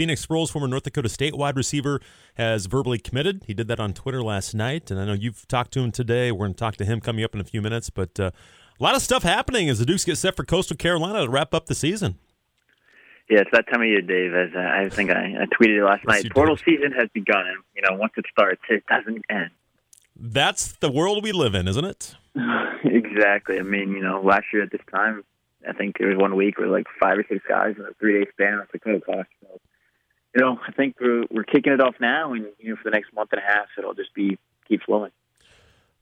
Phoenix Sproles, former North Dakota State wide receiver, has verbally committed. He did that on Twitter last night, and I know you've talked to him today. We're going to talk to him coming up in a few minutes, but uh, a lot of stuff happening as the Dukes get set for Coastal Carolina to wrap up the season. Yeah, it's that time of year, Dave. As uh, I think I, I tweeted it last night. Portal did. season has begun, and you know once it starts, it doesn't end. That's the world we live in, isn't it? exactly. I mean, you know, last year at this time, I think there was one week where like five or six guys in a three day span. It's like, oh gosh. So, you know, I think we're we're kicking it off now, and you know, for the next month and a half, it'll just be keep flowing.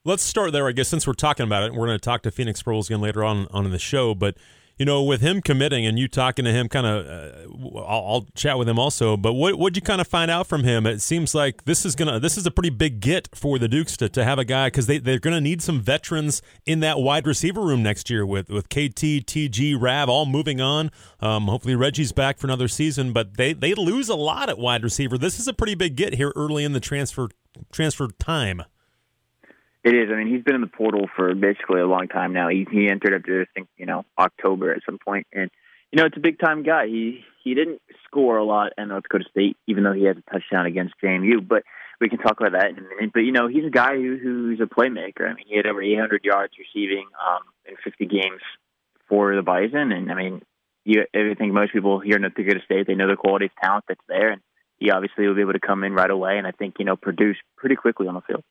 Let's start there, I guess, since we're talking about it. We're going to talk to Phoenix Sproles again later on on the show, but you know, with him committing and you talking to him, kind of, uh, I'll, I'll, chat with him also. But what what'd you kind of find out from him? It seems like this is gonna this is a pretty big get for the Dukes to, to have a guy because they they're gonna need some veterans in that wide receiver room next year with with KT, TG, Rav all moving on. Um, hopefully Reggie's back for another season, but they they lose a lot at wide receiver. This is a pretty big get here early in the transfer transfer time. It is. I mean, he's been in the portal for basically a long time now. He he entered up to I think you know October at some point, and you know it's a big time guy. He he didn't score a lot at North Dakota State, even though he has a touchdown against JMU. But we can talk about that in a minute. But you know, he's a guy who who's a playmaker. I mean, he had over 800 yards receiving um, in 50 games for the Bison, and I mean, you I think most people here in North Dakota State they know the quality of talent that's there, and he obviously will be able to come in right away, and I think you know produce pretty quickly on the field.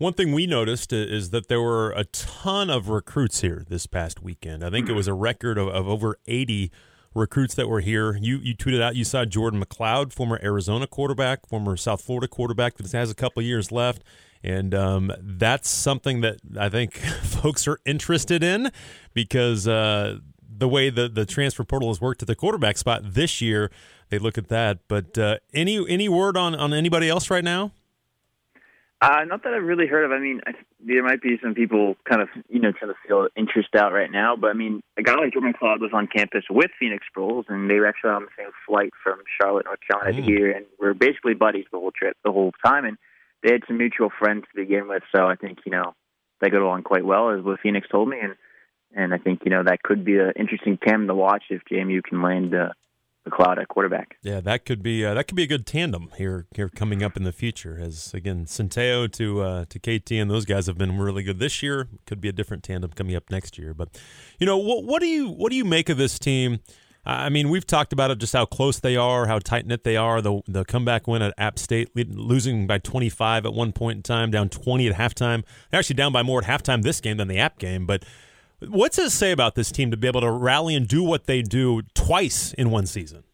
One thing we noticed is that there were a ton of recruits here this past weekend. I think it was a record of, of over 80 recruits that were here. You you tweeted out you saw Jordan McCloud, former Arizona quarterback, former South Florida quarterback that has a couple years left. And um, that's something that I think folks are interested in because uh, the way the, the transfer portal has worked at the quarterback spot this year, they look at that. But uh, any any word on, on anybody else right now? Uh, not that I've really heard of. I mean, I, there might be some people kind of, you know, trying to feel interest out right now. But I mean, a guy like Jordan McCloud was on campus with Phoenix Sproles, and they were actually on the same flight from Charlotte, North Carolina mm. to here, and we're basically buddies the whole trip, the whole time. And they had some mutual friends to begin with, so I think you know they got along quite well, as what Phoenix told me, and and I think you know that could be an interesting tandem to watch if JMU can land. Uh, McCloud at quarterback. Yeah, that could be uh, that could be a good tandem here here coming up in the future. As again, Centeio to uh, to KT and those guys have been really good this year. Could be a different tandem coming up next year. But you know, what what do you what do you make of this team? I mean, we've talked about it, just how close they are, how tight knit they are. The the comeback win at App State, losing by 25 at one point in time, down 20 at halftime. They're actually down by more at halftime this game than the App game. But What's it say about this team to be able to rally and do what they do twice in one season?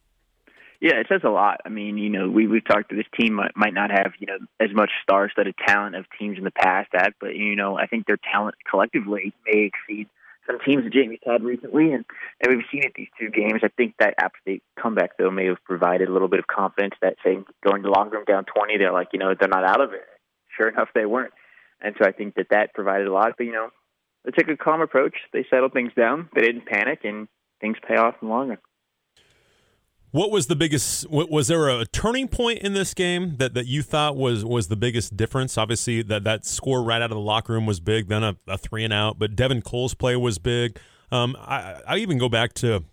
Yeah, it says a lot. I mean, you know, we we've talked to this team might, might not have you know as much star-studded talent of teams in the past had, but you know, I think their talent collectively may exceed some teams that JMU's had recently, and and we've seen it these two games. I think that App State comeback though may have provided a little bit of confidence that saying going to longer down twenty, they're like you know they're not out of it. Sure enough, they weren't, and so I think that that provided a lot. But you know, they took a calm approach. They settled things down. They didn't panic, and things pay off in the long run. What was the biggest? Was there a turning point in this game that, that you thought was was the biggest difference? Obviously, that that score right out of the locker room was big. Then a, a three and out, but Devin Cole's play was big. Um, I, I even go back to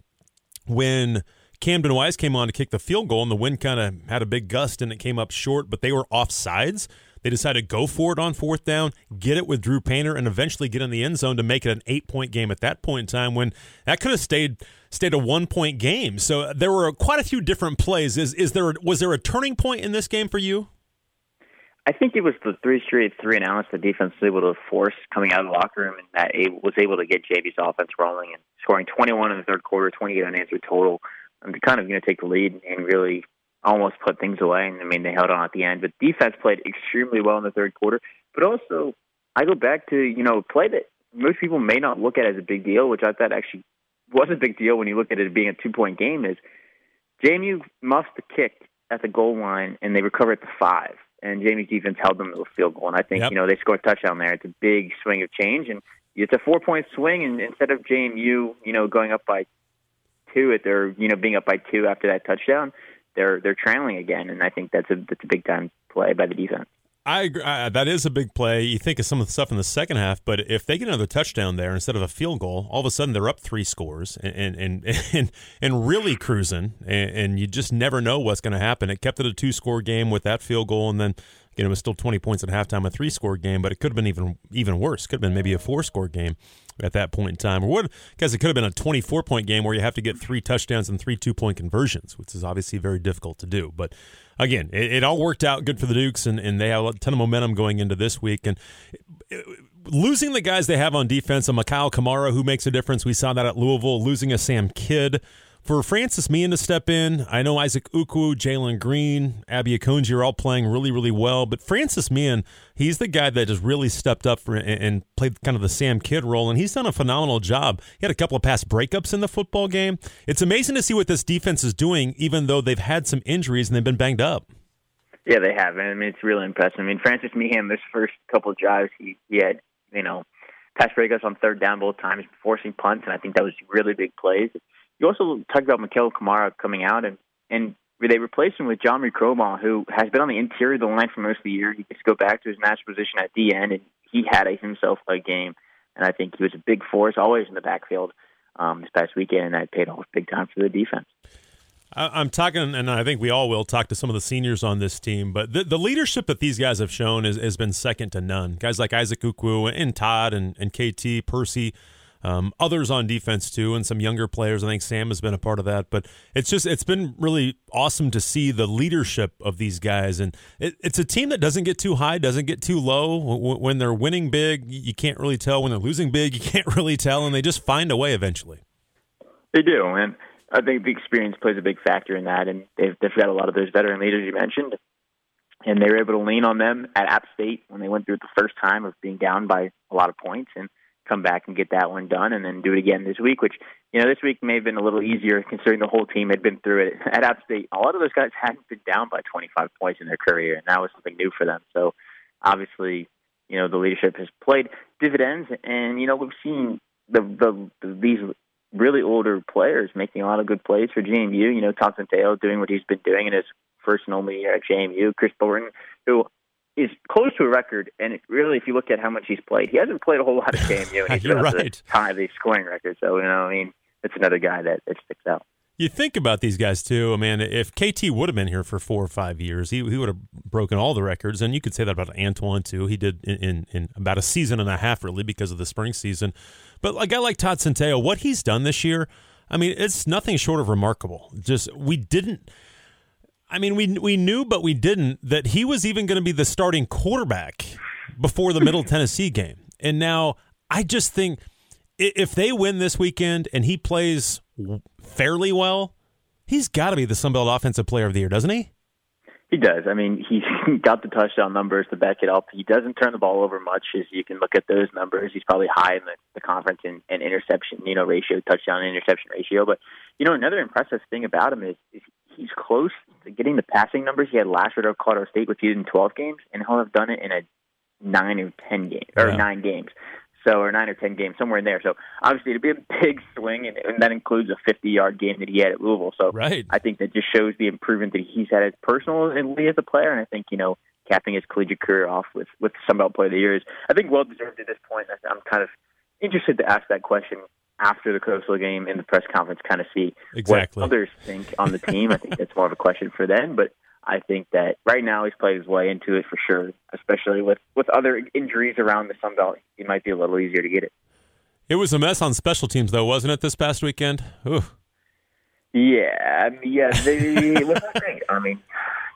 when Camden Wise came on to kick the field goal, and the wind kind of had a big gust, and it came up short, but they were off sides. They decided to go for it on fourth down, get it with Drew Painter, and eventually get in the end zone to make it an eight point game at that point in time when that could have stayed stayed a one point game. So uh, there were quite a few different plays. Is is there was there a turning point in this game for you? I think it was the three straight three and outs the defense was able to force coming out of the locker room and that was able to get JV's offense rolling and scoring 21 in the third quarter, 28 unanswered total, kind of you know take the lead and really almost put things away. And I mean, they held on at the end, but defense played extremely well in the third quarter. But also, I go back to you know play that most people may not look at as a big deal, which I thought actually was a big deal when you look at it being a two point game. Is JMU must have kicked at the goal line and they recovered at the five. And JMU's defense held them to a field goal. And I think, yep. you know, they scored a touchdown there. It's a big swing of change. And it's a four point swing. And instead of JMU, you know, going up by two at their, you know, being up by two after that touchdown, they're they're trailing again, and I think that's a that's a big time play by the defense. I agree. Uh, that is a big play. You think of some of the stuff in the second half, but if they get another touchdown there instead of a field goal, all of a sudden they're up three scores and and and and really cruising, and, and you just never know what's going to happen. It kept it a two score game with that field goal, and then again it was still twenty points at halftime, a three score game, but it could have been even even worse. Could have been maybe a four score game at that point in time, or? Because it could have been a twenty four point game where you have to get three touchdowns and three two point conversions, which is obviously very difficult to do, but again, it, it, all worked out good for the Dukes, and, and they have a ton of momentum going into this week. And uh, losing the guys they have on defense, a Mikhail Kamara who makes a difference. We saw that at Louisville. Losing a Sam Kidd. For Francis Meehan to step in, I know Isaac Ukwu, Jalen Green, Abby Akonji are all playing really, really well. But Francis Meehan, he's the guy that just really stepped up for, and played kind of the Sam Kidd role, and he's done a phenomenal job. He had a couple of pass breakups in the football game. It's amazing to see what this defense is doing, even though they've had some injuries and they've been banged up. Yeah, they have. I mean, it's really impressive. I mean, Francis Meehan, this first couple of drives, he, he had, you know, pass breakups on third down both times, forcing punts, and I think that was really big plays. You also talked about Mikhail Kamara coming out, and and they replaced him with Jamree Kromah, who has been on the interior of the line for most of the year. He gets to go back to his natural position at the end, and he had a himself a game. And I think he was a big force, always in the backfield um, this past weekend, and that paid off big time for the defense. I'm talking, and I think we all will talk to some of the seniors on this team, but the, the leadership that these guys have shown is, has been second to none. Guys like Isaac Ukwu and Todd and, and KT, Percy, um, others on defense too, and some younger players. I think Sam has been a part of that. But it's just it's been really awesome to see the leadership of these guys, and it, it's a team that doesn't get too high, doesn't get too low. When they're winning big, you can't really tell. When they're losing big, you can't really tell, and they just find a way eventually. They do, and I think the experience plays a big factor in that. And they've they've got a lot of those veteran leaders you mentioned, and they were able to lean on them at App State when they went through it the first time of being down by a lot of points and come back and get that one done and then do it again this week, which, you know, this week may have been a little easier considering the whole team had been through it at App State. A lot of those guys hadn't been down by 25 points in their career, and that was something new for them. So obviously, you know, the leadership has played dividends, and, you know, we've seen the, the, the these really older players making a lot of good plays for JMU. You know, Todd Centeio doing what he's been doing in his first and only year at JMU. Kris Thompson, who is close to a record. And it, really, if you look at how much he's played, he hasn't played a whole lot of JMU. And he's You're right. Tie the scoring record. So you know, I mean, it's another guy that, that sticks out. You think about these guys too, man. If KT would have been here for four or five years, he, he would have broken all the records, and you could say that about Antwane too. He did in, in, in about a season and a half, really, because of the spring season. But a guy like Todd Centeio, what he's done this year, I mean, it's nothing short of remarkable. Just we didn't I mean, we we knew, but we didn't that he was even going to be the starting quarterback before the Middle Tennessee game. And now I just think if they win this weekend and he plays fairly well, he's got to be the Sun Belt Offensive Player of the Year, doesn't he? He does. I mean, he's got the touchdown numbers to back it up. He doesn't turn the ball over much, as you can look at those numbers. He's probably high in the, the conference in, in interception, you know, ratio, touchdown interception ratio. But you know, another impressive thing about him is, is he's close to getting the passing numbers he had last year at Colorado State, which he did in 12 games, and he'll have done it in a nine or 10 games or yeah. nine games. So, or nine or 10 games, somewhere in there. So, obviously, it'd be a big swing, and, and that includes a 50 yard game that he had at Louisville. So, right. I think that just shows the improvement that he's had as personally as a player. And I think, you know, capping his collegiate career off with, with Sun Belt Player of the Year is, I think, well deserved at this point. I'm kind of interested to ask that question after the Coastal game in the press conference, kind of see exactly. what others think on the team. I think that's more of a question for them, but I think that right now he's played his way into it for sure, especially with with other injuries around the Sun Belt. It might be a little easier to get it. It was a mess on special teams, though, wasn't it? This past weekend. Ooh. Yeah, yeah, they. I mean,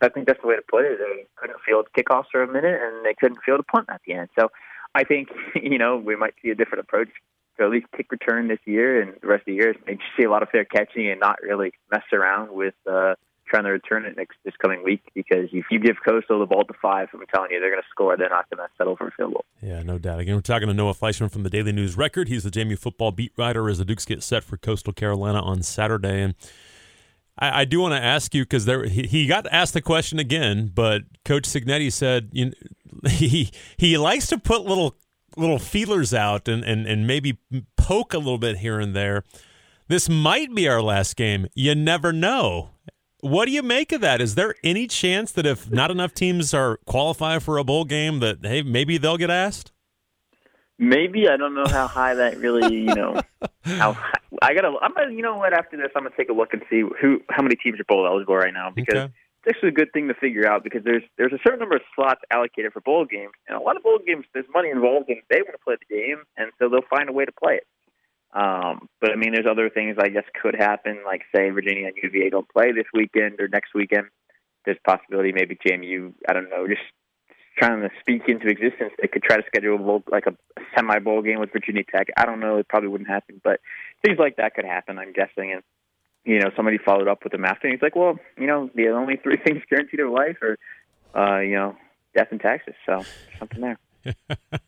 I think that's the way to put it. They couldn't field kickoffs for a minute, and they couldn't field a punt at the end. So, I think you know we might see a different approach to at least kick return this year and the rest of the year. Maybe see a lot of fair catching and not really mess around with uh, trying to return it next this coming week. Because if you give Coastal the ball to five, I'm telling you, they're going to score. They're not going to settle for a field goal. Yeah, no doubt. Again, we're talking to Noah Fleischman from the Daily News Record. He's the JMU football beat writer as the Dukes get set for Coastal Carolina on Saturday. And I, I do want to ask you because there he, he, got asked the question again, but Coach Cignetti said you he he likes to put little little feelers out and, and, and maybe poke a little bit here and there. This might be our last game. You never know. What do you make of that? Is there any chance that if not enough teams are qualified for a bowl game, that hey, maybe they'll get asked? Maybe I don't know how high that really, you know, how high, I gotta. I'm gonna, you know what? After this, I'm gonna take a look and see who, how many teams are bowl eligible right now because Okay. Actually a good thing to figure out because there's there's a certain number of slots allocated for bowl games, and a lot of bowl games there's money involved, and they want to play the game, and so they'll find a way to play it. Um, but I mean, there's other things I guess could happen, like say Virginia and UVA don't play this weekend or next weekend. There's possibility maybe JMU, I don't know, just trying to speak into existence. They could try to schedule a bowl, like a semi bowl game with Virginia Tech. I don't know, it probably wouldn't happen, but things like that could happen. I'm guessing, and you know, somebody followed up with him after, and he's like, "Well, you know, the only three things guaranteed in life are, uh, you know, death and taxes." So something there.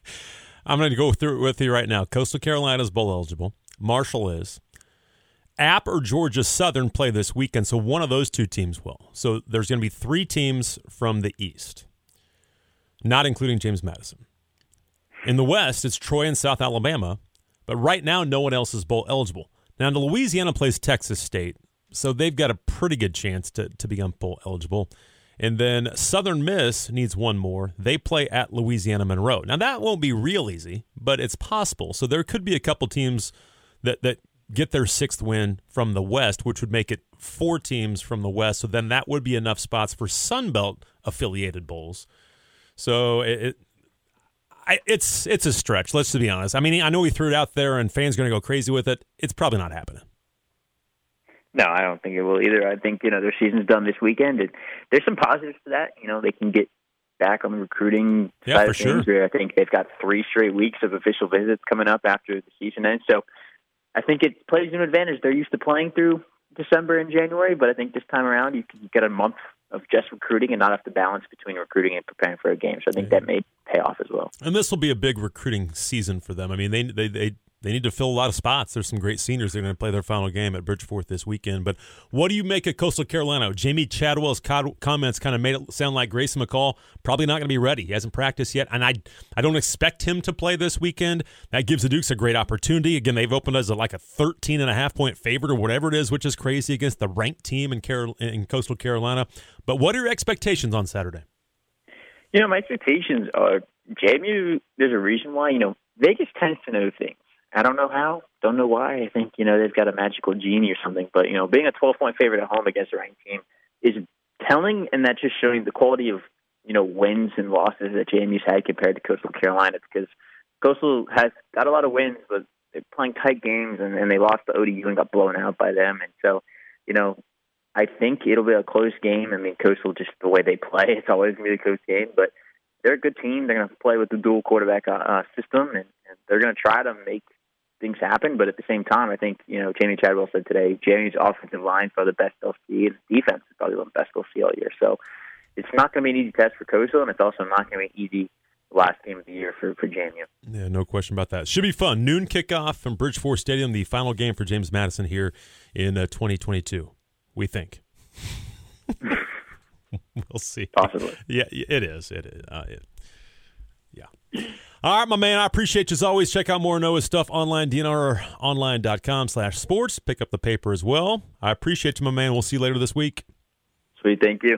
I'm going to go through it with you right now. Coastal Carolina is bowl eligible. Marshall is. App or Georgia Southern play this weekend, so one of those two teams will. So there's going to be three teams from the East, not including James Madison. In the West, it's Troy and South Alabama, but right now no one else is bowl eligible. Now, Louisiana plays Texas State, so they've got a pretty good chance to, to become bowl eligible. And then Southern Miss needs one more. They play at Louisiana Monroe. Now that won't be real easy, but it's possible. So there could be a couple teams that that get their sixth win from the West, which would make it four teams from the West. So then that would be enough spots for Sun Belt affiliated bowls. So it, it I, it's it's a stretch. Let's just be honest. I mean, I know we threw it out there, and fans are going to go crazy with it. It's probably not happening. No, I don't think it will either. I think you know their season's done this weekend, and there's some positives to that. You know, they can get back on the recruiting Yeah, side for of things. sure. I think they've got three straight weeks of official visits coming up after the season ends. So I think it plays an advantage. They're used to playing through December and January, but I think this time around you can get a month of just recruiting and not have to balance between recruiting and preparing for a game. So I think that may pay off as well. And this will be a big recruiting season for them. I mean, they they they, they need to fill a lot of spots. There's some great seniors that are going to play their final game at Bridgeforth this weekend. But what do you make of Coastal Carolina? Jamey Chadwell's co- comments kind of made it sound like Grayson McCall probably not going to be ready. He hasn't practiced yet, and I I don't expect him to play this weekend. That gives the Dukes a great opportunity. Again, they've opened as a, like a 13 and a half point favorite or whatever it is, which is crazy against the ranked team in, Carol- in Coastal Carolina. But what are your expectations on Saturday? You know, my expectations are JMU. There's a reason why. You know, Vegas tends to know things. I don't know how. Don't know why. I think you know they've got a magical genie or something. But you know, being a 12 point favorite at home against a ranked team is telling, and that's just showing the quality of you know wins and losses that JMU's had compared to Coastal Carolina. Because Coastal has got a lot of wins, but they're playing tight games, and, and they lost to ODU and got blown out by them. And so, you know, I think it'll be a close game. I mean, Coastal just the way they play, it's always to be a close game. But they're a good team. They're to play with the dual quarterback uh, uh, system, and, and they're to try to make things happen. But at the same time, I think you know Jamey Chadwell said today, JMU's offensive line for the best they'll see, and defense is probably the best they'll see all year. So it's not going to be an easy test for Coastal, and it's also not going to be easy last game of the year for for JMU. Yeah, no question about that. Should be fun. Noon kickoff from Bridge Bridgeforth Stadium, the final game for James Madison here in uh, 2022. We think. we'll see. Possibly. Yeah, it is. It is. Uh, it, yeah. All right, my man. I appreciate you as always. Check out more Noah's stuff online, dnronline.com slash sports. Pick up the paper as well. I appreciate you, my man. We'll see you later this week. Sweet, thank you.